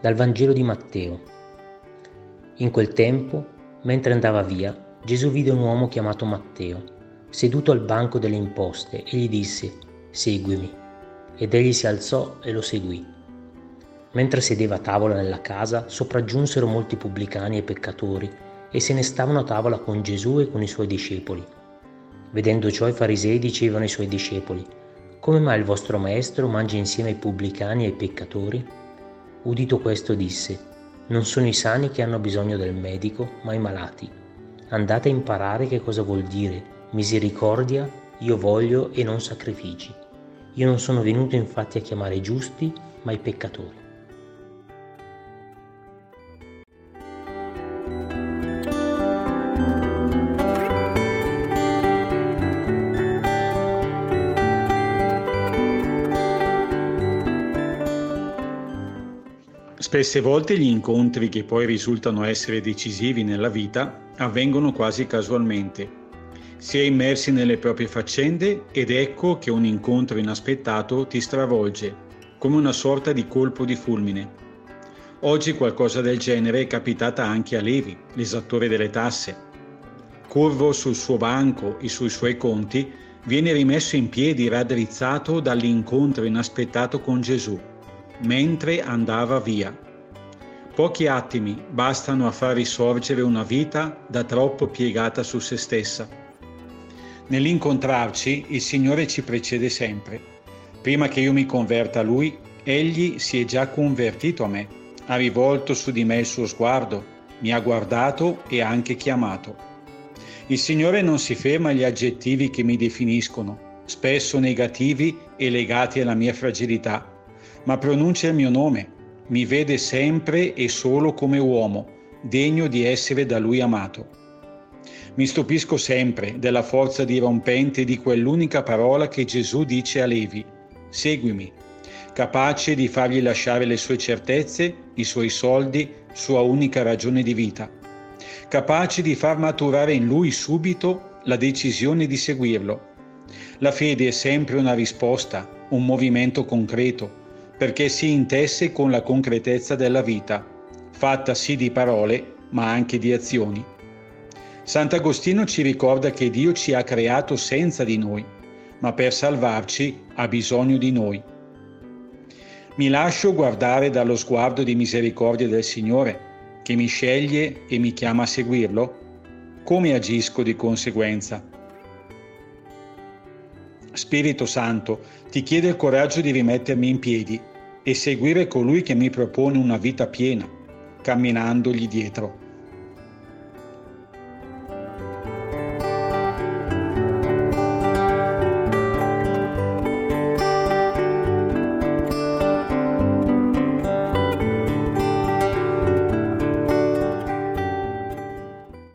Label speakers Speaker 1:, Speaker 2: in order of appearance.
Speaker 1: Dal Vangelo di Matteo. In quel tempo, mentre andava via, Gesù vide un uomo chiamato Matteo, seduto al banco delle imposte, e gli disse, Seguimi. Ed egli si alzò e lo seguì. Mentre sedeva a tavola nella casa, sopraggiunsero molti pubblicani e peccatori, e se ne stavano a tavola con Gesù e con i suoi discepoli. Vedendo ciò i farisei dicevano ai suoi discepoli, come mai il vostro maestro mangia insieme ai pubblicani e ai peccatori? Udito questo disse, non sono i sani che hanno bisogno del medico, ma i malati. Andate a imparare che cosa vuol dire misericordia, io voglio e non sacrifici. Io non sono venuto infatti a chiamare i giusti, ma i peccatori.
Speaker 2: Spesse volte gli incontri che poi risultano essere decisivi nella vita avvengono quasi casualmente. Si è immersi nelle proprie faccende ed ecco che un incontro inaspettato ti stravolge, come una sorta di colpo di fulmine. Oggi qualcosa del genere è capitata anche a Levi, l'esattore delle tasse. Curvo sul suo banco e sui suoi conti, viene rimesso in piedi raddrizzato dall'incontro inaspettato con Gesù mentre andava via. Pochi attimi bastano a far risorgere una vita da troppo piegata su se stessa. Nell'incontrarci il Signore ci precede sempre. Prima che io mi converta a Lui, Egli si è già convertito a me, ha rivolto su di me il suo sguardo, mi ha guardato e anche chiamato. Il Signore non si ferma agli aggettivi che mi definiscono, spesso negativi e legati alla mia fragilità ma pronuncia il mio nome, mi vede sempre e solo come uomo, degno di essere da lui amato. Mi stupisco sempre della forza dirompente di quell'unica parola che Gesù dice a Levi, seguimi, capace di fargli lasciare le sue certezze, i suoi soldi, sua unica ragione di vita, capace di far maturare in lui subito la decisione di seguirlo. La fede è sempre una risposta, un movimento concreto, perché si intesse con la concretezza della vita, fatta sì di parole, ma anche di azioni. Sant'Agostino ci ricorda che Dio ci ha creato senza di noi, ma per salvarci ha bisogno di noi. Mi lascio guardare dallo sguardo di misericordia del Signore, che mi sceglie e mi chiama a seguirlo? Come agisco di conseguenza? Spirito Santo, ti chiedo il coraggio di rimettermi in piedi e seguire colui che mi propone una vita piena, camminandogli dietro.